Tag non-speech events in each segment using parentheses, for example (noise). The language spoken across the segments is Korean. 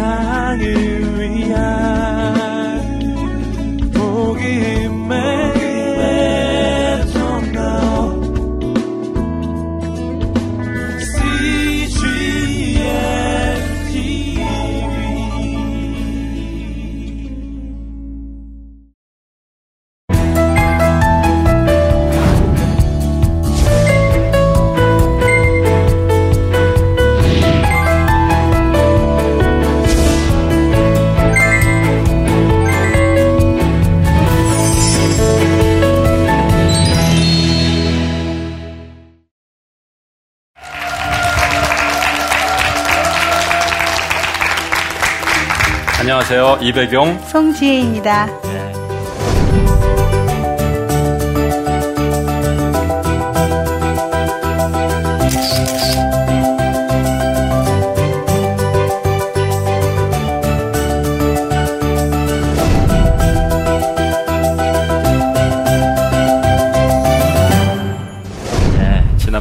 세상을 안녕하세요. 이배경. 송지혜입니다.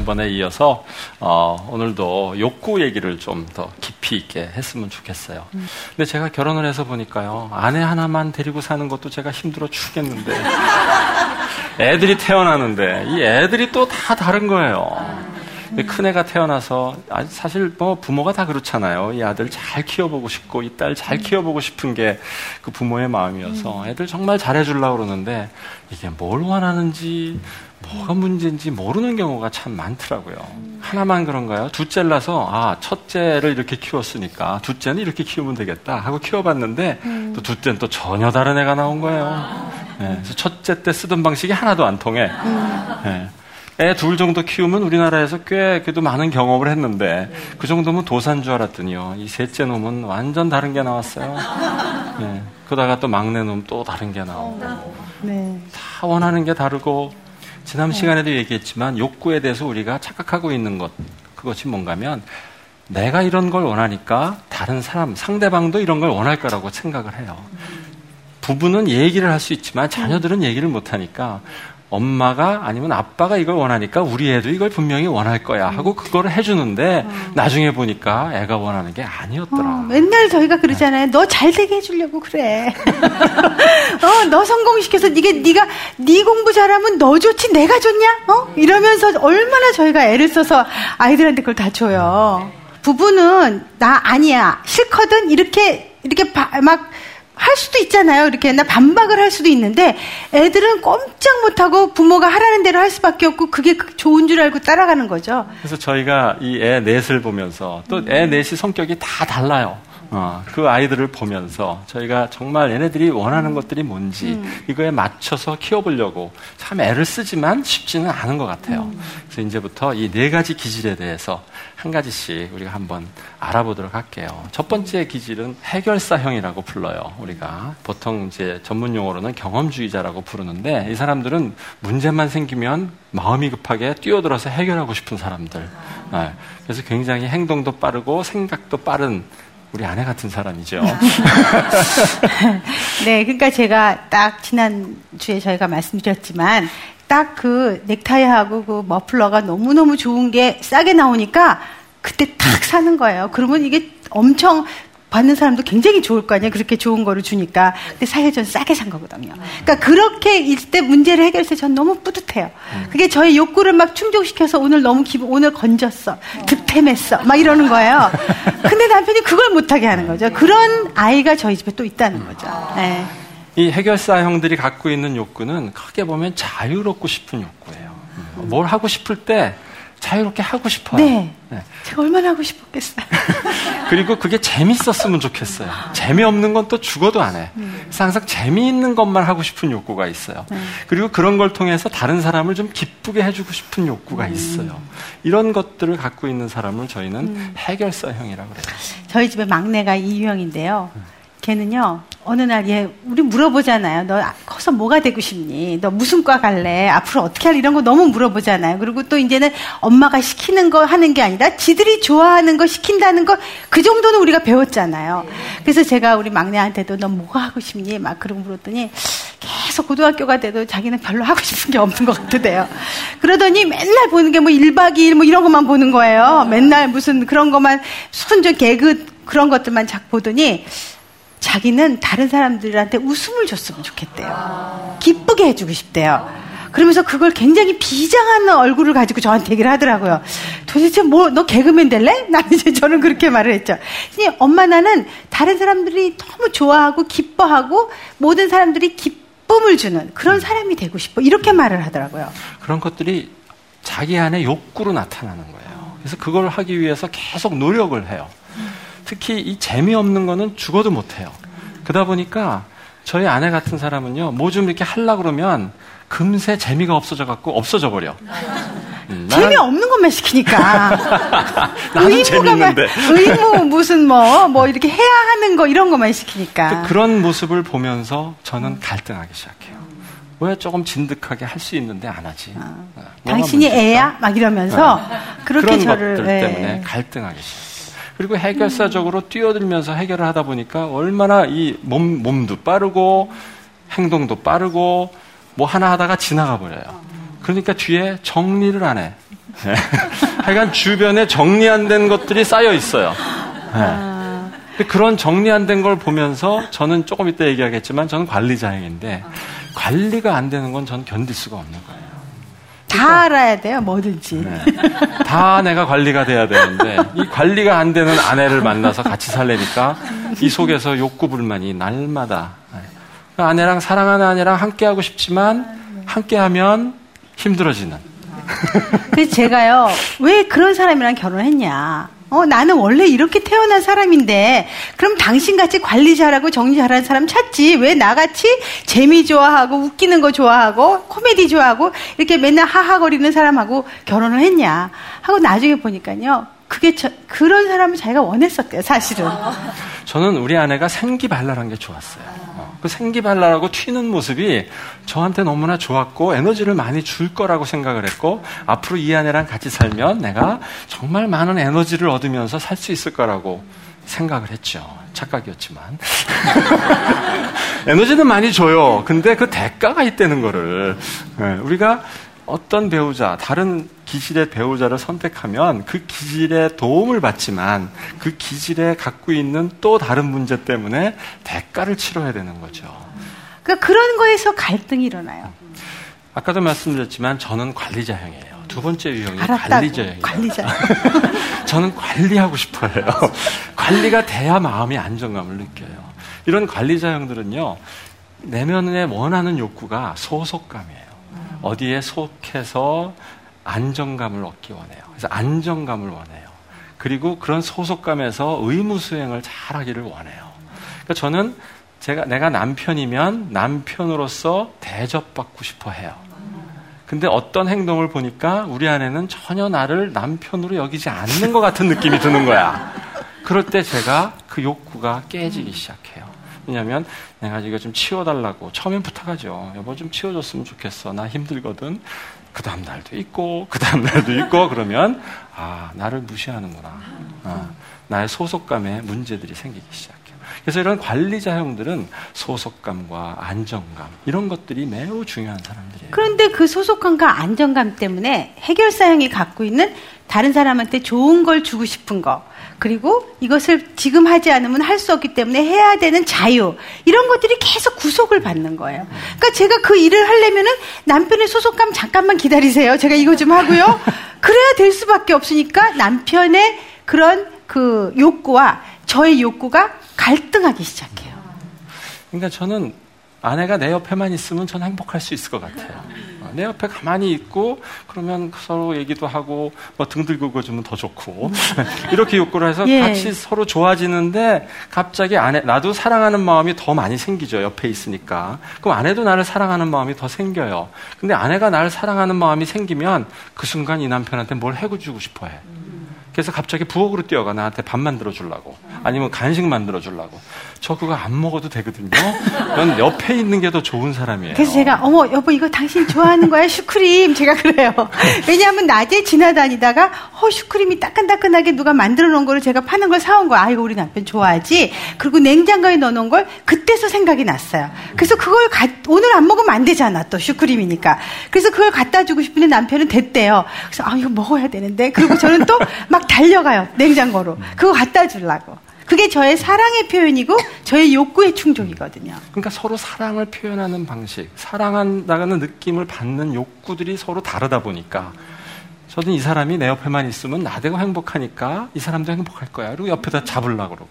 지난번에 이어서 어, 오늘도 욕구 얘기를 좀 더 깊이 있게 했으면 좋겠어요. 음. 근데 제가 결혼을 해서 보니까요 아내 하나만 데리고 사는 것도 제가 힘들어 죽겠는데 (laughs) 애들이 태어나는데 이 애들이 또 다 다른 거예요. 큰 애가 태어나서 사실 뭐 부모가 다 그렇잖아요. 이 아들 잘 키워보고 싶고 이 딸 잘 키워보고 싶은 게 그 부모의 마음이어서 애들 정말 잘해주려고 그러는데 이게 뭘 원하는지 뭐가 문제인지 모르는 경우가 참 많더라고요. 하나만 그런가요? 둘째라서 아 첫째를 이렇게 키웠으니까 둘째는 이렇게 키우면 되겠다 하고 키워봤는데 음. 또 둘째는 또 전혀 다른 애가 나온 거예요. 네, 그래서 첫째 때 쓰던 방식이 하나도 안 통해. 네. 애둘 정도 키우면 우리나라에서 꽤 그래도 많은 경험을 했는데 그 정도면 도산 줄 알았더니요. 이 셋째 놈은 완전 다른 게 나왔어요. 네. 그러다가 또 막내 놈 또 다른 게 나오고. 네. 다 원하는 게 다르고 지난 시간에도 얘기했지만 욕구에 대해서 우리가 착각하고 있는 것 그것이 뭔가면 내가 이런 걸 원하니까 다른 사람 상대방도 이런 걸 원할 거라고 생각을 해요. 부부는 얘기를 할 수 있지만 자녀들은 얘기를 못 하니까 엄마가 아니면 아빠가 이걸 원하니까 우리 애도 이걸 분명히 원할 거야 하고 그거를 해주는데 어. 나중에 보니까 애가 원하는 게 아니었더라. 어, 맨날 저희가 그러잖아요. 네. 너잘 되게 해주려고 그래. (laughs) 어, 너 성공시켜서 네가 네가 네 공부 잘하면 너 좋지 내가 좋냐? 어? 이러면서 얼마나 저희가 애를 써서 아이들한테 그걸 다 줘요. 부부는 나 아니야 싫거든 이렇게 이렇게 막 할 수도 있잖아요. 이렇게 나 반박을 할 수도 있는데 애들은 꼼짝 못하고 부모가 하라는 대로 할 수밖에 없고 그게 그 좋은 줄 알고 따라가는 거죠. 그래서 저희가 이 애 넷을 보면서 또 애 넷이 성격이 다 달라요. 어, 그 아이들을 보면서 저희가 정말 얘네들이 원하는 것들이 뭔지 음. 이거에 맞춰서 키워보려고 참 애를 쓰지만 쉽지는 않은 것 같아요. 음. 그래서 이제부터 이 네 가지 기질에 대해서 한 가지씩 우리가 한번 알아보도록 할게요. 첫 번째 기질은 해결사형이라고 불러요. 우리가 보통 이제 전문 용어로는 경험주의자라고 부르는데 이 사람들은 문제만 생기면 마음이 급하게 뛰어들어서 해결하고 싶은 사람들. 네. 그래서 굉장히 행동도 빠르고 생각도 빠른 우리 아내 같은 사람이죠. (laughs) 네, 그러니까 제가 딱 지난 주에 저희가 말씀드렸지만 딱 그 넥타이하고 그 머플러가 너무너무 좋은 게 싸게 나오니까 그때 탁 사는 거예요. 그러면 이게 엄청 받는 사람도 굉장히 좋을 거 아니에요. 그렇게 좋은 거를 주니까. 근데 사실 전 싸게 산 거거든요. 그러니까 그렇게 있을 때 문제를 해결해서 전 너무 뿌듯해요. 그게 저의 욕구를 막 충족시켜서 오늘 너무 기분, 오늘 건졌어. 득템했어. 막 이러는 거예요. 근데 남편이 그걸 못하게 하는 거죠. 그런 아이가 저희 집에 또 있다는 거죠. 네. 이 해결사 형들이 갖고 있는 욕구는 크게 보면 자유롭고 싶은 욕구예요. 뭘 하고 싶을 때 자유롭게 하고 싶어요. 네. 네. 제가 얼마나 하고 싶었겠어요. (laughs) 그리고 그게 재밌었으면 좋겠어요. 재미없는 건 또 죽어도 안 해. 음. 그래서 항상 재미있는 것만 하고 싶은 욕구가 있어요. 음. 그리고 그런 걸 통해서 다른 사람을 좀 기쁘게 해주고 싶은 욕구가 음. 있어요. 이런 것들을 갖고 있는 사람을 저희는 음. 해결사형이라고 그래요. 저희 집에 막내가 이유형인데요. 걔는요, 어느 날 얘, 우리 물어보잖아요. 너 커서 뭐가 되고 싶니? 너 무슨 과 갈래? 앞으로 어떻게 할래? 이런 거 너무 물어보잖아요. 그리고 또 이제는 엄마가 시키는 거 하는 게 아니라 지들이 좋아하는 거 시킨다는 거 그 정도는 우리가 배웠잖아요. 그래서 제가 우리 막내한테도 너 뭐가 하고 싶니? 막 그러고 물었더니 계속 고등학교가 돼도 자기는 별로 하고 싶은 게 없는 것 같대요. 그러더니 맨날 보는 게 뭐 1박 2일 뭐 이런 것만 보는 거예요. 맨날 무슨 그런 것만 순전 개그 그런 것들만 자꾸 보더니 자기는 다른 사람들한테 웃음을 줬으면 좋겠대요. 기쁘게 해주고 싶대요. 그러면서 그걸 굉장히 비장한 얼굴을 가지고 저한테 얘기를 하더라고요. 도대체 뭐, 너 개그맨 될래? 나 이제 저는 그렇게 말을 했죠. 엄마 나는 다른 사람들이 너무 좋아하고 기뻐하고 모든 사람들이 기쁨을 주는 그런 사람이 되고 싶어. 이렇게 말을 하더라고요. 그런 것들이 자기 안에 욕구로 나타나는 거예요. 그래서 그걸 하기 위해서 계속 노력을 해요. 특히 이 재미없는 거는 죽어도 못해요. 그러다 보니까 저희 아내 같은 사람은요, 뭐 좀 이렇게 하려 그러면 금세 재미가 없어져 갖고 없어져 버려. (laughs) 음, 재미없는 것만 시키니까. (laughs) 나는 재밌는데. 의무 (laughs) 무슨 뭐뭐 뭐 이렇게 해야 하는 거 이런 것만 시키니까. 그런 모습을 보면서 저는 갈등하기 시작해요. 왜 조금 진득하게 할 수 있는데 안 하지? 아, 어, 당신이 애야? 막 이러면서 네. 그렇게 저를 것들 네. 때문에 갈등하기 시작해요. 그리고 해결사적으로 뛰어들면서 해결을 하다 보니까 얼마나 이 몸, 몸도 빠르고 행동도 빠르고 뭐 하나 하다가 지나가 버려요. 그러니까 뒤에 정리를 안 해. 네. (laughs) 하여간 주변에 정리 안 된 것들이 쌓여 있어요. 네. 그런 정리 안 된 걸 보면서 저는 조금 이따 얘기하겠지만 저는 관리자형인데 관리가 안 되는 건 저는 견딜 수가 없는 거예요. 다 그러니까, 알아야 돼요, 뭐든지. 네. 다 내가 관리가 돼야 되는데, 이 관리가 안 되는 아내를 만나서 같이 살래니까, 이 속에서 욕구 불만이 날마다. 그 아내랑 사랑하는 아내랑 함께하고 싶지만, 함께하면 힘들어지는. 그래서 제가요, 왜 그런 사람이랑 결혼했냐. 어, 나는 원래 이렇게 태어난 사람인데, 그럼 당신같이 관리 잘하고 정리 잘하는 사람 찾지. 왜 나같이 재미 좋아하고 웃기는 거 좋아하고 코미디 좋아하고 이렇게 맨날 하하거리는 사람하고 결혼을 했냐. 하고 나중에 보니까요. 그게 저, 그런 사람을 자기가 원했었대요, 사실은. 저는 우리 아내가 생기발랄한 게 좋았어요. 그 생기발랄하고 튀는 모습이 저한테 너무나 좋았고 에너지를 많이 줄 거라고 생각을 했고 앞으로 이 아내랑 같이 살면 내가 정말 많은 에너지를 얻으면서 살 수 있을 거라고 생각을 했죠. 착각이었지만. (laughs) 에너지는 많이 줘요. 근데 그 대가가 있다는 거를. 네, 우리가 어떤 배우자, 다른 기질의 배우자를 선택하면 그 기질에 도움을 받지만 그 기질에 갖고 있는 또 다른 문제 때문에 대가를 치러야 되는 거죠. 그러니까 그런 거에서 갈등이 일어나요. 아까도 말씀드렸지만 저는 관리자형이에요. 두 번째 유형이 관리자형이에요. 관리자. (laughs) 저는 관리하고 싶어요. 관리가 돼야 마음이 안정감을 느껴요. 이런 관리자형들은요, 내면에 원하는 욕구가 소속감이에요. 어디에 속해서 안정감을 얻기 원해요. 그래서 안정감을 원해요. 그리고 그런 소속감에서 의무 수행을 잘 하기를 원해요. 그러니까 저는 제가 내가 남편이면 남편으로서 대접받고 싶어 해요. 근데 어떤 행동을 보니까 우리 아내는 전혀 나를 남편으로 여기지 않는 것 같은 느낌이 드는 거야. 그럴 때 제가 그 욕구가 깨지기 시작해요. 왜냐하면 내가 이거 좀 치워달라고 처음엔 부탁하죠. 여보 좀 치워줬으면 좋겠어. 나 힘들거든. 그 다음 날도 있고 그 다음 날도 있고 그러면 아 나를 무시하는구나. 아, 나의 소속감에 문제들이 생기기 시작해요. 그래서 이런 관리자형들은 소속감과 안정감 이런 것들이 매우 중요한 사람들이에요. 그런데 그 소속감과 안정감 때문에 해결사형이 갖고 있는 다른 사람한테 좋은 걸 주고 싶은 거 그리고 이것을 지금 하지 않으면 할 수 없기 때문에 해야 되는 자유 이런 것들이 계속 구속을 받는 거예요. 그러니까 제가 그 일을 하려면은 남편의 소속감 잠깐만 기다리세요. 제가 이거 좀 하고요. 그래야 될 수밖에 없으니까 남편의 그런 그 욕구와 저의 욕구가 갈등하기 시작해요. 그러니까 저는 아내가 내 옆에만 있으면 저는 행복할 수 있을 것 같아요. 내 옆에 가만히 있고 그러면 서로 얘기도 하고 뭐 등 들고 걷으면 더 좋고 (laughs) 이렇게 욕구를 해서 예. 같이 서로 좋아지는데 갑자기 아내 나도 사랑하는 마음이 더 많이 생기죠 옆에 있으니까 그럼 아내도 나를 사랑하는 마음이 더 생겨요. 근데 아내가 나를 사랑하는 마음이 생기면 그 순간 이 남편한테 뭘 해주고 싶어해. 그래서 갑자기 부엌으로 뛰어가 나한테 밥 만들어 주려고 아니면 간식 만들어 주려고 저 그거 안 먹어도 되거든요. 넌 옆에 있는 게 더 좋은 사람이에요. 그래서 제가 어머 여보 이거 당신 좋아하는 거야 슈크림 제가 그래요. (laughs) 왜냐하면 낮에 지나다니다가 어 슈크림이 따끈따끈하게 누가 만들어 놓은 거를 제가 파는 걸 사온 거야. 아 이거 우리 남편 좋아하지. 그리고 냉장고에 넣어놓은 걸 그때서 생각이 났어요. 그래서 그걸 가, 오늘 안 먹으면 안 되잖아 또 슈크림이니까. 그래서 그걸 갖다 주고 싶은데 남편은 됐대요. 그래서 아 이거 먹어야 되는데 그리고 저는 또 막 달려가요 냉장고로 그거 갖다 주려고. 그게 저의 사랑의 표현이고 저의 욕구의 충족이거든요. 그러니까 서로 사랑을 표현하는 방식, 사랑한다는 느낌을 받는 욕구들이 서로 다르다 보니까 저는 이 사람이 내 옆에만 있으면 나대고 행복하니까 이 사람도 행복할 거야. 그리고 옆에다 잡으려고 그러고.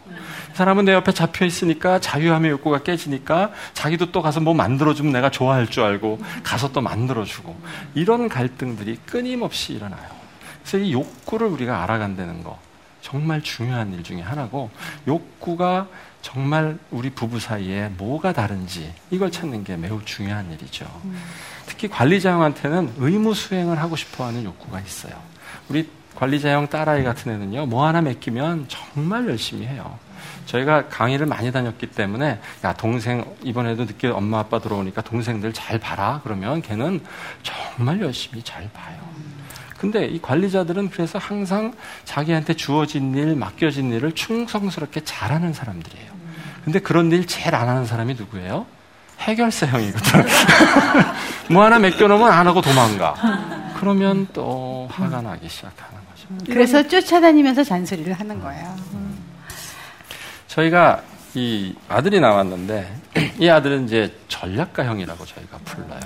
이 사람은 내 옆에 잡혀 있으니까 자유함의 욕구가 깨지니까 자기도 또 가서 뭐 만들어주면 내가 좋아할 줄 알고 가서 또 만들어주고. 이런 갈등들이 끊임없이 일어나요. 그래서 이 욕구를 우리가 알아간다는 거. 정말 중요한 일 중에 하나고 욕구가 정말 우리 부부 사이에 뭐가 다른지 이걸 찾는 게 매우 중요한 일이죠. 특히 관리자형한테는 의무 수행을 하고 싶어 하는 욕구가 있어요. 우리 관리자형 딸아이 같은 애는요, 뭐 하나 맡기면 정말 열심히 해요. 저희가 강의를 많이 다녔기 때문에 야 동생 이번에도 늦게 엄마 아빠 들어오니까 동생들 잘 봐라 그러면 걔는 정말 열심히 잘 봐요. 근데 이 관리자들은 그래서 항상 자기한테 주어진 일, 맡겨진 일을 충성스럽게 잘하는 사람들이에요. 근데 그런 일 제일 안 하는 사람이 누구예요? 해결사형이거든. (laughs) 뭐 하나 맡겨놓으면 안 하고 도망가. 그러면 또 화가 나기 시작하는 거죠. 그래서 쫓아다니면서 잔소리를 하는 거예요. 저희가 이 아들이 나왔는데 (clears throat) 이 아들은 이제 전략가형이라고 저희가 불러요.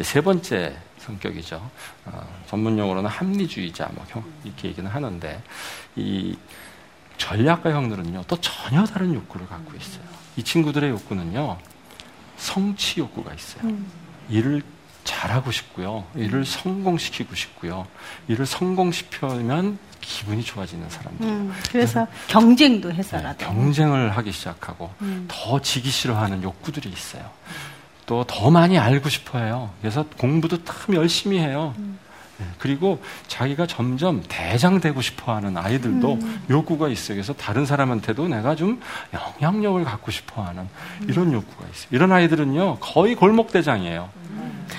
세 번째 성격이죠. 어, 전문 용어로는 합리주의자 뭐 형, 이렇게 얘기는 하는데 이 전략가 형들은요 또 전혀 다른 욕구를 갖고 있어요. 이 친구들의 욕구는요 성취 욕구가 있어요. 음. 일을 잘하고 싶고요. 일을 성공시키고 싶고요. 일을 성공시키면 기분이 좋아지는 사람들. 음, 그래서 네. 경쟁도 해서라도. 네, 경쟁을 하기 시작하고 음. 더 지기 싫어하는 욕구들이 있어요. 또 더 많이 알고 싶어 해요. 그래서 공부도 참 열심히 해요. 음. 그리고 자기가 점점 대장 되고 싶어 하는 아이들도 음. 욕구가 있어요. 그래서 다른 사람한테도 내가 좀 영향력을 갖고 싶어 하는 이런 욕구가 있어요. 이런 아이들은요, 거의 골목대장이에요.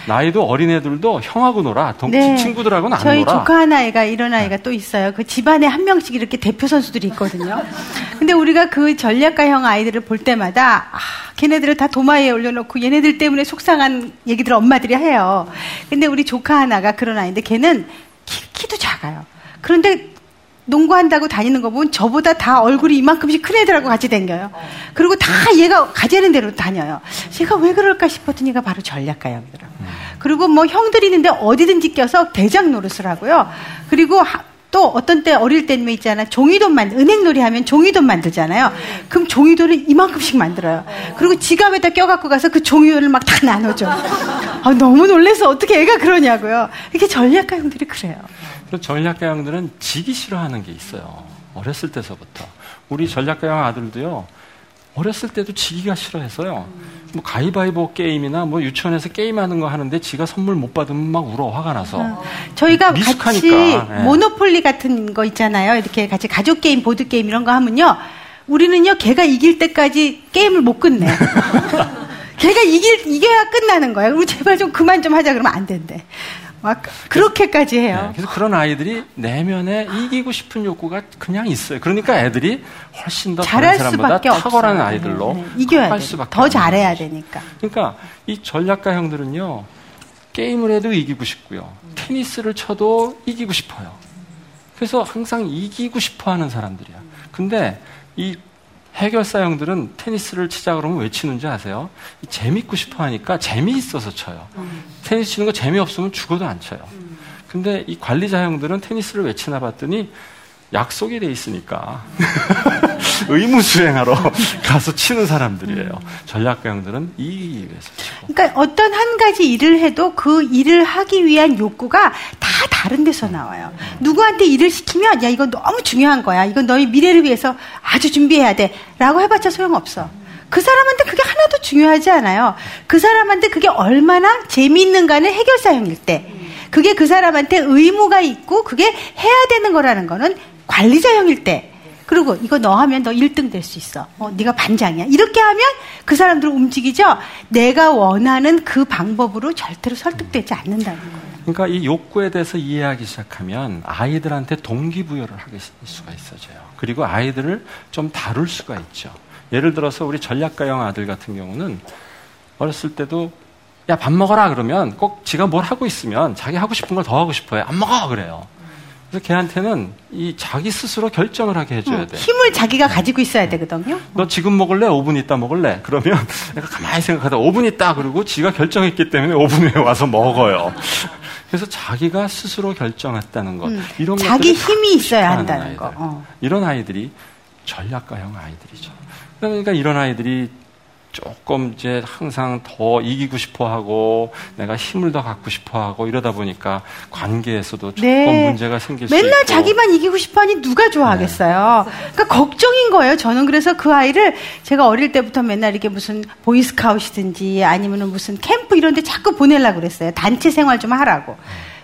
나이도 어린애들도 형하고 놀아. 동, 네. 친구들하고는 안 저희 놀아. 저희 조카 하나애가 이런 아이가 네. 또 있어요. 그 집안에 한 명씩 이렇게 대표 선수들이 있거든요. 근데 우리가 그 전략가 형 아이들을 볼 때마다 아, 걔네들을 다 도마에 올려놓고 얘네들 때문에 속상한 얘기들 엄마들이 해요. 근데 우리 조카 하나가 그런 아이인데 걔는 키, 키도 작아요. 그런데 농구한다고 다니는 거 보면 저보다 다 얼굴이 이만큼씩 큰 애들하고 같이 다녀요. 그리고 다 얘가 가자는 대로 다녀요. 제가 왜 그럴까 싶었더니가 바로 전략가형이더라고요. 그리고 뭐 형들이 있는데 어디든지 껴서 대장 노릇을 하고요. 그리고 또 어떤 때 어릴 때는 있잖아 종이돈 만 은행놀이 하면 종이돈 만들잖아요. 그럼 종이돈을 이만큼씩 만들어요. 그리고 지갑에다 껴갖고 가서 그 종이돈을 막 다 나눠줘. 아, 너무 놀래서 어떻게 애가 그러냐고요. 이렇게 전략가 형들이 그래요. 전략가형들은 지기 싫어하는 게 있어요. 어렸을 때서부터 우리 전략가형 아들도요. 어렸을 때도 지기가 싫어해서요. 뭐 가위바위보 게임이나 뭐 유치원에서 게임하는 거 하는데 지가 선물 못 받으면 막 울어 화가 나서. 어. 저희가 미숙하니까. 같이 네. 모노폴리 같은 거 있잖아요. 이렇게 같이 가족 게임, 보드 게임 이런 거 하면요. 우리는요, 걔가 이길 때까지 게임을 못 끝내. (laughs) 걔가 이길 이겨야 끝나는 거야. 우리 제발 좀 그만 좀 하자 그러면 안 된대. 막 그렇게까지 해요. 네, 그래서 그런 아이들이 내면에 이기고 싶은 욕구가 그냥 있어요. 그러니까 애들이 훨씬 더 다른 사람보다 탁월한 없어요. 아이들로 네, 네. 이겨야 돼. 더 잘해야 되니까. 그러니까 이 전략가 형들은요 게임을 해도 이기고 싶고요, 테니스를 쳐도 이기고 싶어요. 그래서 항상 이기고 싶어 하는 사람들이야. 근데 이 해결사 형들은 테니스를 치자 그러면 왜 치는지 아세요? 재밌고 싶어 하니까 재미있어서 쳐요. 음. 테니스 치는 거 재미없으면 죽어도 안 쳐요. 음. 근데 이 관리자 형들은 테니스를 왜 치나 봤더니 약속이 돼 있으니까 (laughs) 의무 수행하러 (laughs) 가서 치는 사람들이에요. 전략가형들은 이기기 위해서 치고. 그러니까 어떤 한 가지 일을 해도 그 일을 하기 위한 욕구가 다 다른 데서 나와요. 누구한테 일을 시키면 야 이건 너무 중요한 거야. 이건 너희 미래를 위해서 아주 준비해야 돼.라고 해봤자 소용없어. 그 사람한테 그게 하나도 중요하지 않아요. 그 사람한테 그게 얼마나 재미있는가는 해결사형일 때. 그게 그 사람한테 의무가 있고 그게 해야 되는 거라는 거는 관리자형일 때 그리고 이거 너 하면 너 1등 될 수 있어. 어, 네가 반장이야. 이렇게 하면 그 사람들 움직이죠. 내가 원하는 그 방법으로 절대로 설득되지 않는다는 거예요. 그러니까 이 욕구에 대해서 이해하기 시작하면 아이들한테 동기부여를 하게 수가 있어져요. 그리고 아이들을 좀 다룰 수가 있죠. 예를 들어서 우리 전략가형 아들 같은 경우는 어렸을 때도 야 밥 먹어라 그러면 꼭 지가 뭘 하고 있으면 자기 하고 싶은 걸 더 하고 싶어요. 안 먹어 그래요. 그래서 걔한테는 이 자기 스스로 결정을 하게 해줘야 돼. 힘을 자기가 가지고 있어야 되거든요. 너 지금 먹을래? 5분 있다 먹을래? 그러면 (laughs) 내가 가만히 생각하다 5분 있다 그러고 지가 결정했기 때문에 5분 후에 (laughs) 와서 먹어요. 그래서 자기가 스스로 결정했다는 것. 음, 이런 자기 힘이 있어야 한다는 아이들. 거. 어. 이런 아이들이 전략가형 아이들이죠. 그러니까 이런 아이들이 조금 이제 항상 더 이기고 싶어 하고 내가 힘을 더 갖고 싶어 하고 이러다 보니까 관계에서도 조금 네. 문제가 생길 수 있고 맨날 자기만 이기고 싶어 하니 누가 좋아하겠어요. 네. 그러니까 걱정인 거예요. 저는 그래서 그 아이를 제가 어릴 때부터 맨날 이게 무슨 보이스카웃이든지 아니면은 무슨 캠프 이런 데 자꾸 보내려고 그랬어요. 단체 생활 좀 하라고.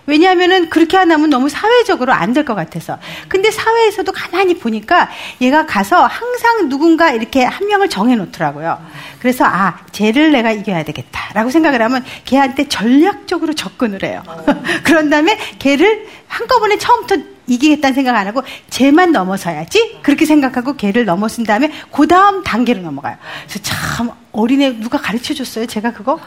왜냐하면은 그렇게 안 하면 너무 사회적으로 안 될 것 같아서. 근데 사회에서도 가만히 보니까 얘가 가서 항상 누군가 이렇게 한 명을 정해 놓더라고요. 그래서 아, 쟤를 내가 이겨야 되겠다라고 생각을 하면 걔한테 전략적으로 접근을 해요. (laughs) 그런 다음에 걔를 한꺼번에 처음부터 이기겠다는 생각 안 하고 쟤만 넘어서야지 그렇게 생각하고 걔를 넘어선 다음에 그 다음 단계로 넘어가요. 그래서 참 어린애 누가 가르쳐 줬어요? 제가 그거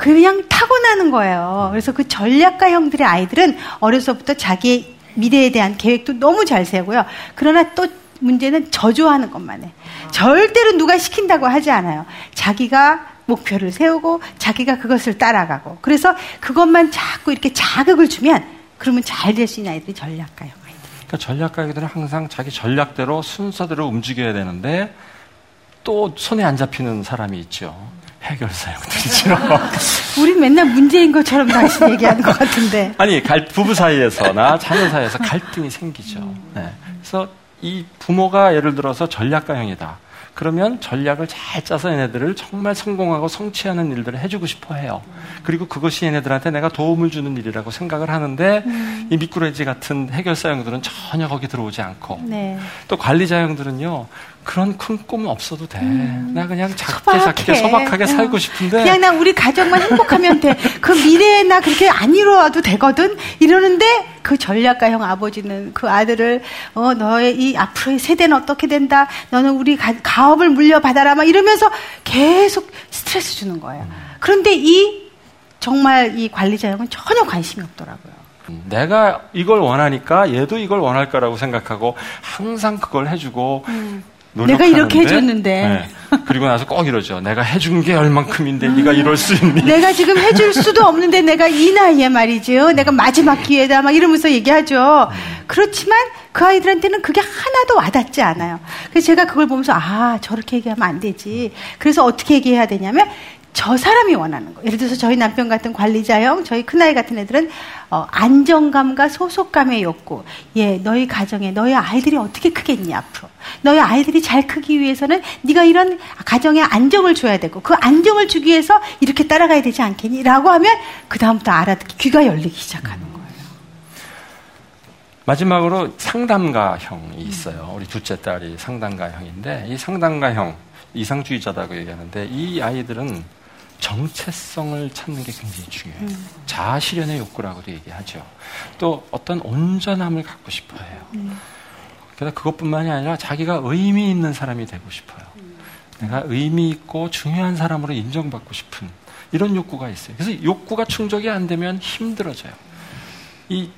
그냥 타고나는 거예요. 그래서 그 전략가 형들의 아이들은 어려서부터 자기의 미래에 대한 계획도 너무 잘 세우고요. 그러나 또 문제는 저주하는 것만 해. 절대로 누가 시킨다고 하지 않아요. 자기가 목표를 세우고 자기가 그것을 따라가고 그래서 그것만 자꾸 이렇게 자극을 주면 그러면 잘 될 수 있는 아이들이 아이들. 그러니까 전략가들은 항상 자기 전략대로 순서대로 움직여야 되는데 또 손에 안 잡히는 사람이 있죠. 해결사형들이죠. (laughs) 우리 맨날 문제인 것처럼 당신 얘기하는 것 같은데. 아니, 갈, 부부 사이에서나 자녀 사이에서 갈등이 생기죠. 네. 그래서 이 부모가 예를 들어서 전략가형이다. 그러면 전략을 잘 짜서 얘네들을 정말 성공하고 성취하는 일들을 해주고 싶어 해요. 그리고 그것이 얘네들한테 내가 도움을 주는 일이라고 생각을 하는데 음. 이 미꾸라지 같은 해결사형들은 전혀 거기 들어오지 않고 네. 또 관리자형들은요 그런 큰 꿈은 없어도 돼. 음. 나 그냥 작게 소박해. 작게 소박하게 어. 살고 싶은데. 그냥 난 우리 가족만 행복하면 돼. 그 미래에 나 그렇게 안 이루어도 되거든. 이러는데 그 전략가 형 아버지는 그 아들을 어 너의 이 앞으로의 세대는 어떻게 된다. 너는 우리 가, 가업을 물려받아라. 막 이러면서 계속 스트레스 주는 거예요. 음. 그런데 이 정말 이 관리자 형은 전혀 관심이 없더라고요. 음, 내가 이걸 원하니까 얘도 이걸 원할 거라고 생각하고 항상 그걸 해주고 음. 내가 이렇게 해줬는데. 네. 그리고 나서 꼭 이러죠. 내가 해준 게 얼만큼인데 음. 네가 이럴 수 있니? 내가 지금 해줄 수도 없는데 내가 이 나이에 말이죠. 내가 마지막 기회다 막 이러면서 얘기하죠. 그렇지만 그 아이들한테는 그게 하나도 와닿지 않아요. 그래서 제가 그걸 보면서 아 저렇게 얘기하면 안 되지. 그래서 어떻게 얘기해야 되냐면 저 사람이 원하는 거. 예를 들어서 저희 남편 같은 관리자형, 저희 큰아이 같은 애들은 어, 안정감과 소속감의 욕구. 예, 너희 가정에 너희 아이들이 어떻게 크겠니 앞으로? 너희 아이들이 잘 크기 위해서는 네가 이런 가정에 안정을 줘야 되고 그 안정을 주기 위해서 이렇게 따라가야 되지 않겠니?라고 하면 그 다음부터 알아듣기 귀가 열리기 시작하는 거예요. 마지막으로 상담가형이 있어요. 우리 둘째 딸이 상담가형인데 이 상담가형 이상주의자다고 얘기하는데 이 아이들은 정체성을 찾는 게 굉장히 중요해요. 음. 자아 실현의 욕구라고도 얘기하죠. 또 어떤 온전함을 갖고 싶어 해요. 음. 게다가 그것뿐만이 아니라 자기가 의미 있는 사람이 되고 싶어요. 음. 내가 의미 있고 중요한 사람으로 인정받고 싶은 이런 욕구가 있어요. 그래서 욕구가 충족이 안 되면 힘들어져요. 이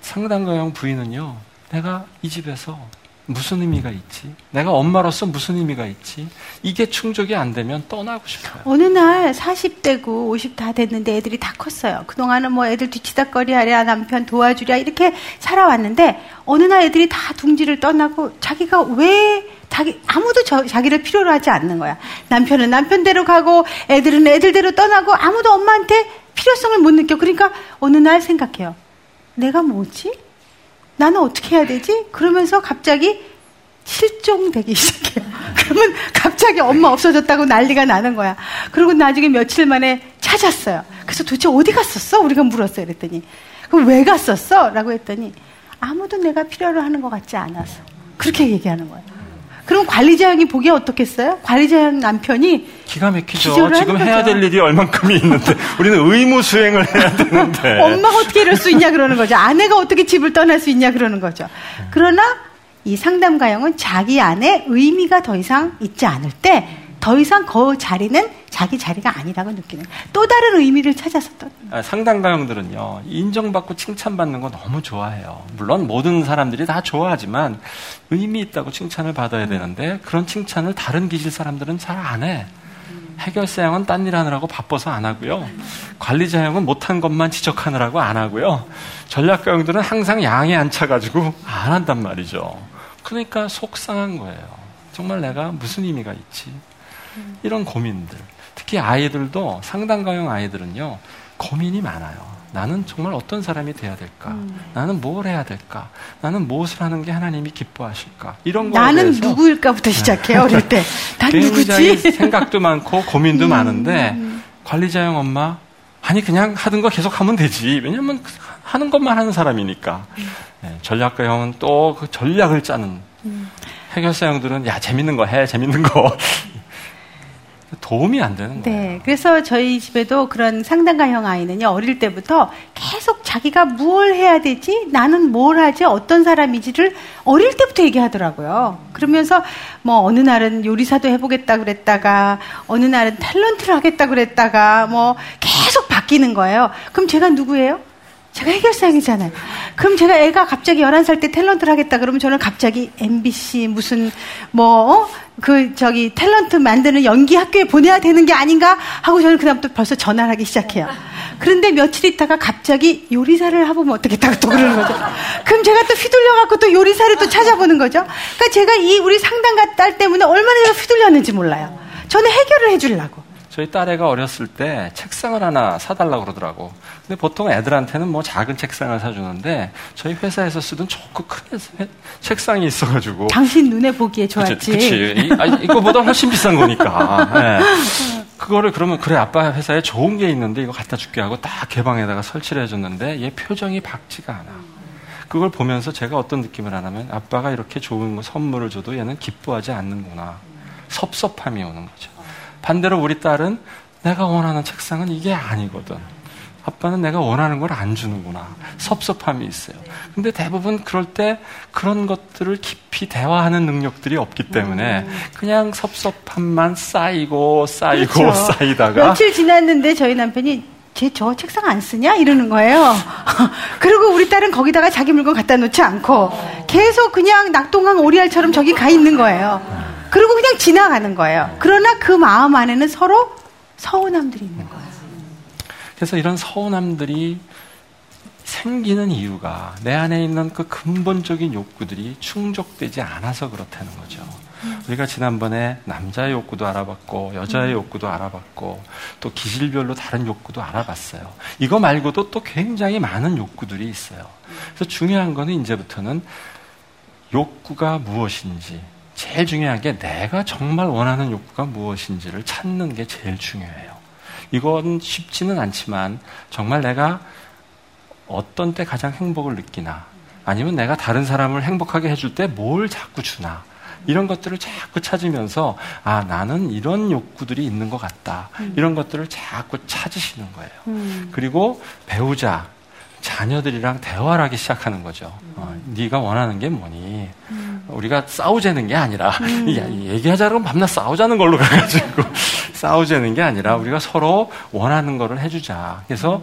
상담가형 부인은요, 내가 이 집에서 무슨 의미가 있지? 내가 엄마로서 무슨 의미가 있지? 이게 충족이 안 되면 떠나고 싶어요. 어느 날 40대고 50 다 됐는데 애들이 다 컸어요. 그동안은 뭐 애들 뒤치다거리 하랴 남편 도와주랴 이렇게 살아왔는데 어느 날 애들이 다 둥지를 떠나고 자기가 왜 자기 아무도 저, 자기를 필요로 하지 않는 거야. 남편은 남편대로 가고 애들은 애들대로 떠나고 아무도 엄마한테 필요성을 못 느껴. 그러니까 어느 날 생각해요. 내가 뭐지? 나는 어떻게 해야 되지? 그러면서 갑자기 실종되기 (laughs) 시작해요. 그러면 갑자기 엄마 없어졌다고 난리가 나는 거야. 그리고 나중에 며칠 만에 찾았어요. 그래서 도대체 어디 갔었어? 우리가 물었어요. 그랬더니 그럼 왜 갔었어? 라고 했더니 아무도 내가 필요로 하는 것 같지 않아서. 그렇게 얘기하는 거예요. 그럼 관리자 형이 보기에 어떻겠어요? 관리자 형 남편이 기가 막히죠. 지금 해야 될 일이 얼만큼이 있는데 우리는 의무 수행을 해야 되는데 (laughs) 엄마가 어떻게 이럴 수 있냐 그러는 거죠. 아내가 어떻게 집을 떠날 수 있냐 그러는 거죠. 그러나 이 상담가형은 자기 안에 의미가 더 이상 있지 않을 때 더 이상 그 자리는 자기 자리가 아니라고 느끼는 또 다른 의미를 찾아서 또 아, 상담가형들은요 인정받고 칭찬받는 거 너무 좋아해요. 물론 모든 사람들이 다 좋아하지만 의미 있다고 칭찬을 받아야 음. 되는데 그런 칭찬을 다른 기질 사람들은 잘 안 해. 해결사형은 딴 일 하느라고 바빠서 안 하고요. 관리자형은 못한 것만 지적하느라고 안 하고요. 전략가형들은 항상 양에 안 차가지고 안 한단 말이죠. 그러니까 속상한 거예요. 정말 내가 무슨 의미가 있지? 이런 고민들. 특히 아이들도 상담가형 아이들은요, 고민이 많아요. 나는 정말 어떤 사람이 돼야 될까? 음. 나는 뭘 해야 될까? 나는 무엇을 하는 게 하나님이 기뻐하실까? 이런 거에 나는 대해서 누구일까부터 시작해 어릴 때. (laughs) 난 누구지? 생각도 많고 고민도 음. 많은데 관리자형 엄마 아니 그냥 하던 거 계속 하면 되지. 왜냐면 하는 것만 하는 사람이니까. 음. 네, 전략가 형은 또 그 전략을 짜는. 음. 해결사 형들은 야 재밌는 거 해, 재밌는 거 (laughs) 도움이 안 되는 거예요. 네. 그래서 저희 집에도 그런 상담가형 아이는요, 어릴 때부터 계속 자기가 뭘 해야 되지? 나는 뭘 하지? 어떤 사람이지를 어릴 때부터 얘기하더라고요. 그러면서 뭐 어느 날은 요리사도 해보겠다 그랬다가, 어느 날은 탤런트를 하겠다 그랬다가, 뭐 계속 바뀌는 거예요. 그럼 제가 누구예요? 제가 해결사형이잖아요. 그럼 제가 애가 갑자기 11살 때 탤런트를 하겠다 그러면 저는 갑자기 MBC 무슨 뭐, 어? 그 저기 탤런트 만드는 연기 학교에 보내야 되는 게 아닌가 하고 저는 그다음부터 벌써 전화를 하기 시작해요. 그런데 며칠 있다가 갑자기 요리사를 해보면 어떻겠다고 또 그러는 거죠. 그럼 제가 또 휘둘려갖고 또 요리사를 또 찾아보는 거죠. 그러니까 제가 이 우리 상담가 딸 때문에 얼마나 제가 휘둘렸는지 몰라요. 저는 해결을 해주려고. 저희 딸애가 어렸을 때 책상을 하나 사달라고 그러더라고. 근데 보통 애들한테는 뭐 작은 책상을 사주는데 저희 회사에서 쓰던 좋고 큰 책상이 있어가지고. 당신 눈에 보기에 좋았지. 그치. 아, 이거보다 훨씬 비싼 거니까. 네. 그거를 그러면 그래 아빠 회사에 좋은 게 있는데 이거 갖다 줄게 하고 딱 개방에다가 설치를 해줬는데 얘 표정이 밝지가 않아. 그걸 보면서 제가 어떤 느낌을 하냐면 아빠가 이렇게 좋은 선물을 줘도 얘는 기뻐하지 않는구나. 섭섭함이 오는 거죠. 반대로 우리 딸은 내가 원하는 책상은 이게 아니거든. 아빠는 내가 원하는 걸 안 주는구나. 섭섭함이 있어요. 근데 대부분 그럴 때 그런 것들을 깊이 대화하는 능력들이 없기 때문에 음. 그냥 섭섭함만 쌓이고 쌓이고 그렇죠. 쌓이다가 며칠 지났는데 저희 남편이 쟤 저 책상 안 쓰냐? 이러는 거예요. (laughs) 그리고 우리 딸은 거기다가 자기 물건 갖다 놓지 않고 계속 그냥 낙동강 오리알처럼 저기 가 있는 거예요. 그리고 그냥 지나가는 거예요. 그러나 그 마음 안에는 서로 서운함들이 있는 거예요. 그래서 이런 서운함들이 생기는 이유가 내 안에 있는 그 근본적인 욕구들이 충족되지 않아서 그렇다는 거죠. 음. 우리가 지난번에 남자의 욕구도 알아봤고 여자의 음. 욕구도 알아봤고 또 기질별로 다른 욕구도 알아봤어요. 이거 말고도 또 굉장히 많은 욕구들이 있어요. 그래서 중요한 거는 이제부터는 욕구가 무엇인지 제일 중요한 게 내가 정말 원하는 욕구가 무엇인지를 찾는 게 제일 중요해요. 이건 쉽지는 않지만 정말 내가 어떤 때 가장 행복을 느끼나 아니면 내가 다른 사람을 행복하게 해줄 때 뭘 자꾸 주나 이런 것들을 자꾸 찾으면서 아 나는 이런 욕구들이 있는 것 같다 음. 이런 것들을 자꾸 찾으시는 거예요. 음. 그리고 배우자 자녀들이랑 대화를 하기 시작하는 거죠. 어, 네가 원하는 게 뭐니? 음. 우리가 싸우자는 게 아니라 음. (laughs) 얘기하자면 밤낮 싸우자는 걸로 가가지고 (laughs) (laughs) 싸우자는 게 아니라 우리가 서로 원하는 거를 해주자. 그래서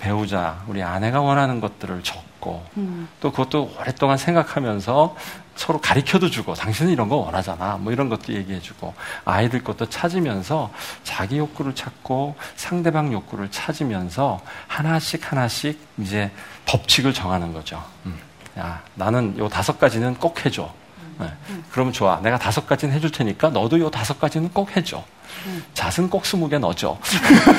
배우자, 우리 아내가 원하는 것들을 적고 음. 또 그것도 오랫동안 생각하면서 서로 가르쳐도 주고 당신은 이런 거 원하잖아. 뭐 이런 것도 얘기해 주고 아이들 것도 찾으면서 자기 욕구를 찾고 상대방 욕구를 찾으면서 하나씩 하나씩 이제 법칙을 정하는 거죠. 음. 야, 나는 요 다섯 가지는 꼭 해줘. 네. 그러면 좋아. 내가 다섯 가지는 해줄 테니까 너도 요 다섯 가지는 꼭 해줘. 잣은 꼭 스무 개 넣어줘.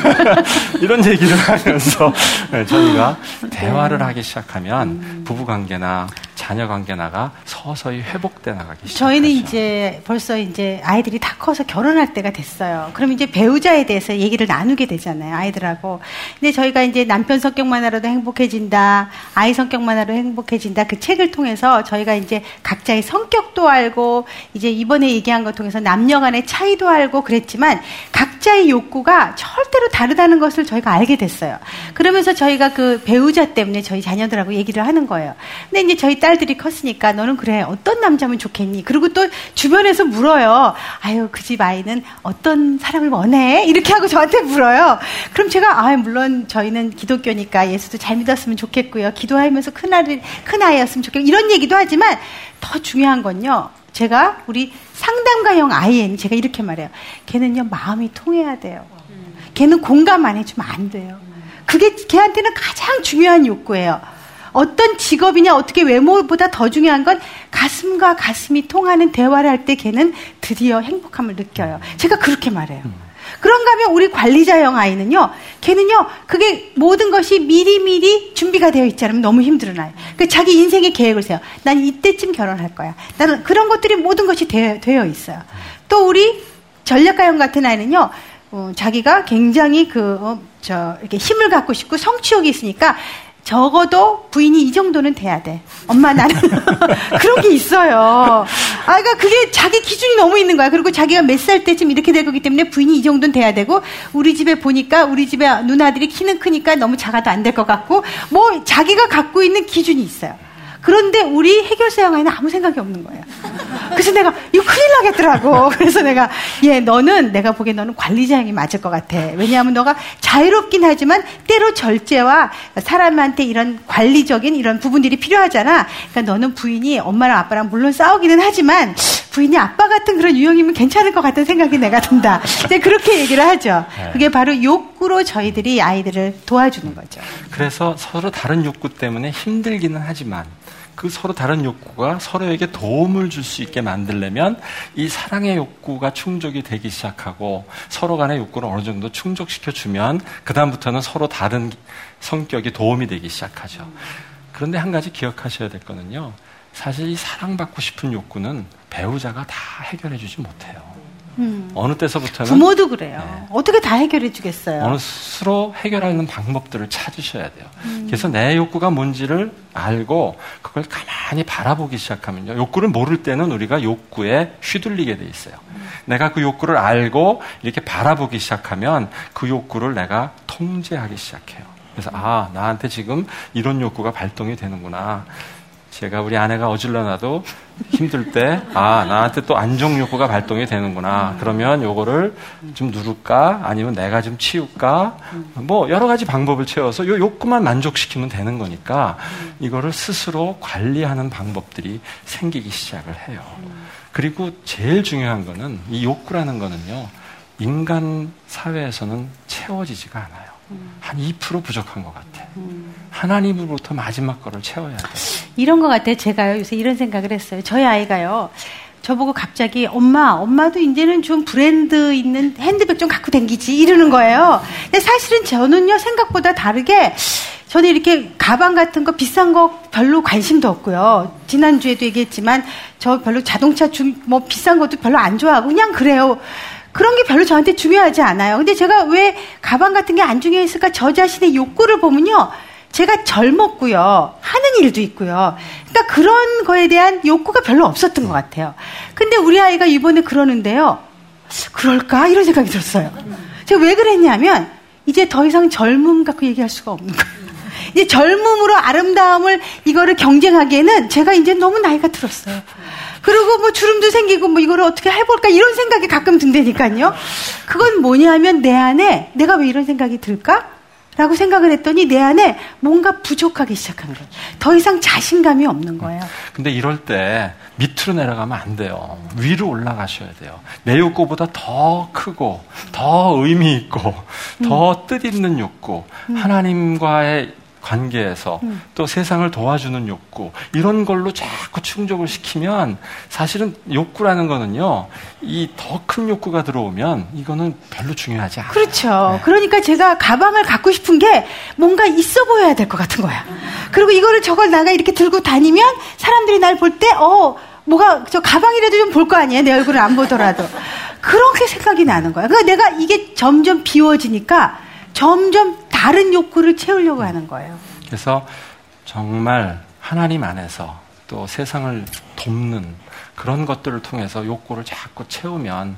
(laughs) 이런 얘기를 하면서 네, 저희가 대화를 하기 시작하면 부부관계나 자녀 관계 나가 서서히 회복돼 나가기 시작하죠. 저희는 이제 벌써 이제 아이들이 다 커서 결혼할 때가 됐어요. 그럼 이제 배우자에 대해서 얘기를 나누게 되잖아요. 아이들하고. 근데 저희가 이제 남편 성격만 알아도 행복해진다. 아이 성격만 알아도 행복해진다. 그 책을 통해서 저희가 이제 각자의 성격도 알고 이제 이번에 얘기한 것 통해서 남녀 간의 차이도 알고 그랬지만 각자의 욕구가 절대로 다르다는 것을 저희가 알게 됐어요. 그러면서 저희가 그 배우자 때문에 저희 자녀들하고 얘기를 하는 거예요. 근데 이제 저희 딸들이 컸으니까 너는 그래 어떤 남자면 좋겠니? 그리고 또 주변에서 물어요. 아유 그 집 아이는 어떤 사람을 원해? 이렇게 하고 저한테 물어요. 그럼 제가 아 물론 저희는 기독교니까 예수도 잘 믿었으면 좋겠고요. 기도하면서 큰 아이 큰 아이였으면 좋겠고 이런 얘기도 하지만 더 중요한 건요. 제가 우리 상담가형 아이엔 제가 이렇게 말해요. 걔는요 마음이 통해야 돼요. 걔는 공감 안 해주면 안 돼요. 그게 걔한테는 가장 중요한 욕구예요. 어떤 직업이냐 어떻게 외모보다 더 중요한 건 가슴과 가슴이 통하는 대화를 할 때 걔는 드디어 행복함을 느껴요. 제가 그렇게 말해요. 그런가 하면 우리 관리자형 아이는요, 걔는요, 그게 모든 것이 미리미리 준비가 되어 있지 않으면 너무 힘들어 나요. 그 자기 인생의 계획을 세요. 난 이때쯤 결혼할 거야. 나는 그런 것들이 모든 것이 되어, 되어 있어요. 또 우리 전략가형 같은 아이는요, 어, 자기가 굉장히 그, 어, 저, 이렇게 힘을 갖고 싶고 성취욕이 있으니까 적어도 부인이 이 정도는 돼야 돼. 엄마 나는 (laughs) 그런 게 있어요. 아, 그러니까 그게 자기 기준이 너무 있는 거야. 그리고 자기가 몇 살 때쯤 이렇게 될 거기 때문에 부인이 이 정도는 돼야 되고 우리 집에 보니까 우리 집에 누나들이 키는 크니까 너무 작아도 안 될 것 같고 뭐 자기가 갖고 있는 기준이 있어요. 그런데 우리 해결사 영화에는 아무 생각이 없는 거예요. 그래서 내가 이거 큰일 나겠더라고. (laughs) 그래서 내가 얘 너는 내가 보기엔 너는 관리자형이 맞을 것 같아. 왜냐하면 너가 자유롭긴 하지만 때로 절제와 사람한테 이런 관리적인 이런 부분들이 필요하잖아. 그러니까 너는 부인이 엄마랑 아빠랑 물론 싸우기는 하지만 부인이 아빠 같은 그런 유형이면 괜찮을 것 같은 생각이 내가 든다. 이제 그렇게 얘기를 하죠. 네. 그게 바로 욕구로 저희들이 아이들을 도와주는 거죠. 그래서 서로 다른 욕구 때문에 힘들기는 하지만 그 서로 다른 욕구가 서로에게 도움을 줄 수 있게 만들려면 이 사랑의 욕구가 충족이 되기 시작하고 서로 간의 욕구를 어느 정도 충족시켜 주면 그다음부터는 서로 다른 성격이 도움이 되기 시작하죠. 그런데 한 가지 기억하셔야 될 거는요. 사실 이 사랑받고 싶은 욕구는 배우자가 다 해결해 주지 못해요. 음. 어느 때서부터는 부모도 그래요. 네. 어떻게 다 해결해 주겠어요? 어느 스스로 해결하는 방법들을 찾으셔야 돼요. 음. 그래서 내 욕구가 뭔지를 알고 그걸 가만히 바라보기 시작하면요. 욕구를 모를 때는 우리가 욕구에 휘둘리게 돼 있어요. 음. 내가 그 욕구를 알고 이렇게 바라보기 시작하면 그 욕구를 내가 통제하기 시작해요. 그래서 아 나한테 지금 이런 욕구가 발동이 되는구나. 제가 우리 아내가 어질러놔도 힘들 때, 아, 나한테 또 안정 욕구가 발동이 되는구나. 그러면 요거를 좀 누를까? 아니면 내가 좀 치울까? 뭐, 여러 가지 방법을 채워서 요 욕구만 만족시키면 되는 거니까 이거를 스스로 관리하는 방법들이 생기기 시작을 해요. 그리고 제일 중요한 거는 이 욕구라는 거는요, 인간 사회에서는 채워지지가 않아요. 한 2% 부족한 것 같아. 음. 하나님으로부터 마지막 거를 채워야 돼. 이런 것 같아. 제가요, 요새 이런 생각을 했어요. 저희 아이가요, 저보고 갑자기 엄마, 엄마도 이제는 좀 브랜드 있는 핸드백 좀 갖고 댕기지 이러는 거예요. 근데 사실은 저는요, 생각보다 다르게 저는 이렇게 가방 같은 거 비싼 거 별로 관심도 없고요. 지난주에도 얘기했지만 저 별로 자동차 중, 뭐 비싼 것도 별로 안 좋아하고 그냥 그래요. 그런 게 별로 저한테 중요하지 않아요. 근데 제가 왜 가방 같은 게 안 중요했을까? 저 자신의 욕구를 보면요. 제가 젊었고요. 하는 일도 있고요. 그러니까 그런 거에 대한 욕구가 별로 없었던 것 같아요. 근데 우리 아이가 이번에 그러는데요. 그럴까? 이런 생각이 들었어요. 제가 왜 그랬냐면, 이제 더 이상 젊음 갖고 얘기할 수가 없는 거예요. 이제 젊음으로 아름다움을 이거를 경쟁하기에는 제가 이제 너무 나이가 들었어요. 그리고 뭐 주름도 생기고 뭐 이거를 어떻게 해볼까 이런 생각이 가끔 든다니까요. 그건 뭐냐면 내 안에 내가 왜 이런 생각이 들까? 라고 생각을 했더니 내 안에 뭔가 부족하기 시작한 거예요. 더 이상 자신감이 없는 거예요. 근데 이럴 때 밑으로 내려가면 안 돼요. 위로 올라가셔야 돼요. 내 욕구보다 더 크고, 더 의미 있고, 더 음. 뜻있는 욕구, 음. 하나님과의 관계에서 음. 또 세상을 도와주는 욕구 이런 걸로 자꾸 충족을 시키면 사실은 욕구라는 거는요 이 더 큰 욕구가 들어오면 이거는 별로 중요하지 않아요. 그렇죠. 네. 그러니까 제가 가방을 갖고 싶은 게 뭔가 있어 보여야 될 것 같은 거야. 그리고 이거를 저걸 나가 이렇게 들고 다니면 사람들이 날 볼 때 어 뭐가 저 가방이라도 좀 볼 거 아니에요 내 얼굴을 안 보더라도 그렇게 생각이 나는 거야. 그러니까 내가 이게 점점 비워지니까 점점 다른 욕구를 채우려고 하는 거예요. 그래서 정말 하나님 안에서 또 세상을 돕는 그런 것들을 통해서 욕구를 자꾸 채우면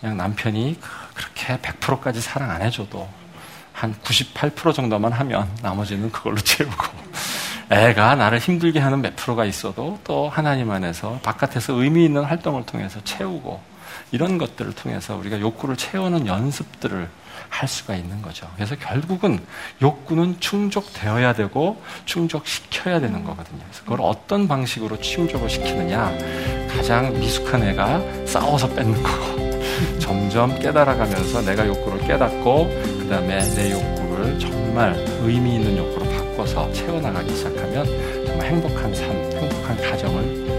그냥 남편이 그렇게 100%까지 사랑 안 해줘도 한 98% 정도만 하면 나머지는 그걸로 채우고 애가 나를 힘들게 하는 몇 프로가 있어도 또 하나님 안에서 바깥에서 의미 있는 활동을 통해서 채우고 이런 것들을 통해서 우리가 욕구를 채우는 연습들을 할 수가 있는 거죠. 그래서 결국은 욕구는 충족되어야 되고 충족시켜야 되는 거거든요. 그래서 그걸 어떤 방식으로 충족을 시키느냐 가장 미숙한 애가 싸워서 뺏는 거고 (laughs) 점점 깨달아가면서 내가 욕구를 깨닫고 그 다음에 내 욕구를 정말 의미 있는 욕구로 바꿔서 채워나가기 시작하면 정말 행복한 삶, 행복한 가정을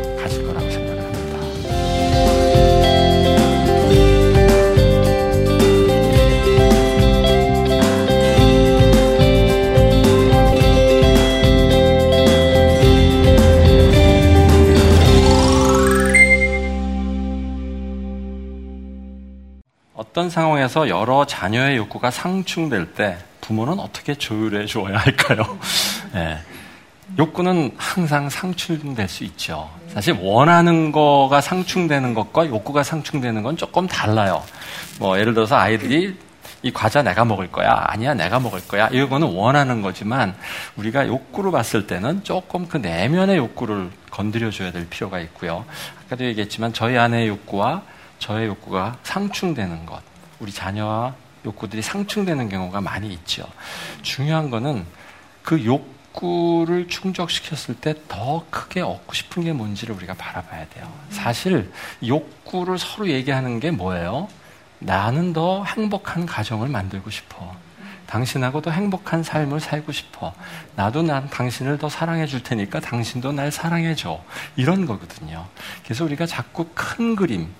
어떤 상황에서 여러 자녀의 욕구가 상충될 때 부모는 어떻게 조율해 주어야 할까요? (laughs) 네. 욕구는 항상 상충될 수 있죠. 사실 원하는 거가 상충되는 것과 욕구가 상충되는 건 조금 달라요. 뭐 예를 들어서 아이들이 이 과자 내가 먹을 거야. 아니야, 내가 먹을 거야. 이거는 원하는 거지만 우리가 욕구로 봤을 때는 조금 그 내면의 욕구를 건드려 줘야 될 필요가 있고요. 아까도 얘기했지만 저희 아내의 욕구와 저의 욕구가 상충되는 것, 우리 자녀와 욕구들이 상충되는 경우가 많이 있죠. 중요한 거는 그 욕구를 충족시켰을 때 더 크게 얻고 싶은 게 뭔지를 우리가 바라봐야 돼요. 사실 욕구를 서로 얘기하는 게 뭐예요? 나는 더 행복한 가정을 만들고 싶어. 당신하고도 행복한 삶을 살고 싶어. 나도 난 당신을 더 사랑해 줄 테니까 당신도 날 사랑해 줘. 이런 거거든요. 그래서 우리가 자꾸 큰 그림,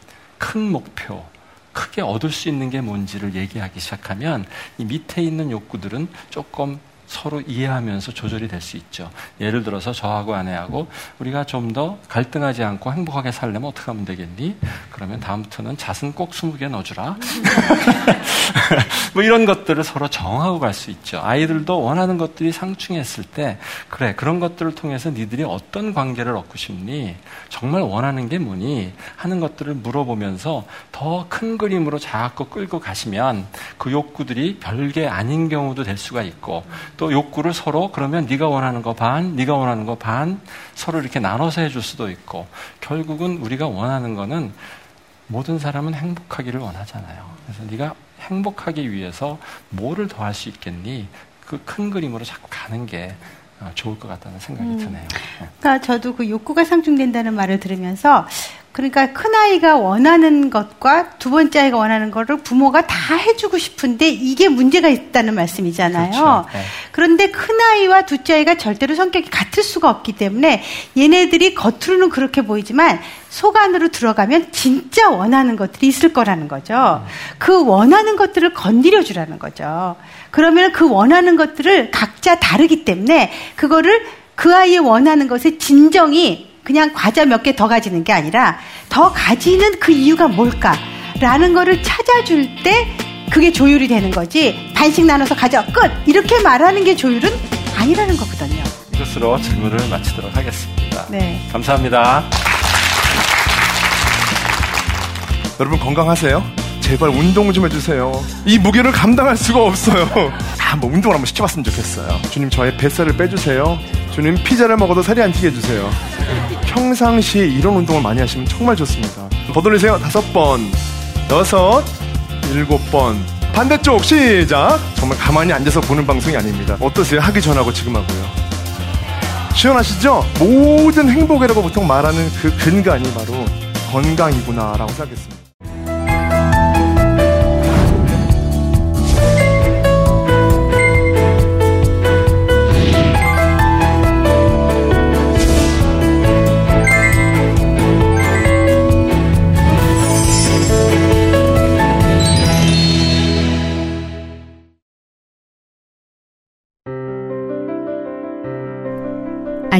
큰 목표, 크게 얻을 수 있는 게 뭔지를 얘기하기 시작하면 이 밑에 있는 욕구들은 조금 서로 이해하면서 조절이 될 수 있죠. 예를 들어서 저하고 아내하고 우리가 좀 더 갈등하지 않고 행복하게 살려면 어떻게 하면 되겠니? 그러면 다음부터는 잣은 꼭 20개 넣어주라. (laughs) 뭐 이런 것들을 서로 정하고 갈 수 있죠. 아이들도 원하는 것들이 상충했을 때 그래 그런 것들을 통해서 니들이 어떤 관계를 얻고 싶니? 정말 원하는 게 뭐니? 하는 것들을 물어보면서 더 큰 그림으로 자꾸 끌고 가시면 그 욕구들이 별게 아닌 경우도 될 수가 있고 또 욕구를 서로 그러면 네가 원하는 거 반, 네가 원하는 거 반 서로 이렇게 나눠서 해줄 수도 있고 결국은 우리가 원하는 거는 모든 사람은 행복하기를 원하잖아요. 그래서 네가 행복하기 위해서 뭐를 더 할 수 있겠니? 그 큰 그림으로 자꾸 가는 게 어, 좋을 것 같다는 생각이 음. 드네요. 그러니까 저도 그 욕구가 상충된다는 말을 들으면서 그러니까 큰 아이가 원하는 것과 두 번째 아이가 원하는 거를 부모가 다 해주고 싶은데 이게 문제가 있다는 말씀이잖아요. 그렇죠. 네. 그런데 큰 아이와 둘째 아이가 절대로 성격이 같을 수가 없기 때문에 얘네들이 겉으로는 그렇게 보이지만 속 안으로 들어가면 진짜 원하는 것들이 있을 거라는 거죠. 그 원하는 것들을 건드려 주라는 거죠. 그러면 그 원하는 것들을 각자 다르기 때문에 그거를 그 아이의 원하는 것의 진정이 그냥 과자 몇 개 더 가지는 게 아니라 더 가지는 그 이유가 뭘까라는 거를 찾아줄 때 그게 조율이 되는 거지 반씩 나눠서 가져 끝 이렇게 말하는 게 조율은 아니라는 거거든요. 이것으로 질문을 마치도록 하겠습니다. 네. 감사합니다. 여러분 건강하세요? 제발 운동 좀 해주세요. 이 무게를 감당할 수가 없어요. 한번 아, 운동을 한번 시켜봤으면 좋겠어요. 주님 저의 뱃살을 빼주세요. 주님 피자를 먹어도 살이 안 찌게 해주세요. 평상시에 이런 운동을 많이 하시면 정말 좋습니다. 더 돌리세요. 다섯 번, 여섯, 일곱 번. 반대쪽 시작. 정말 가만히 앉아서 보는 방송이 아닙니다. 어떠세요? 하기 전하고 지금 하고요. 시원하시죠? 모든 행복이라고 보통 말하는 그 근간이 바로 건강이구나라고 생각했습니다.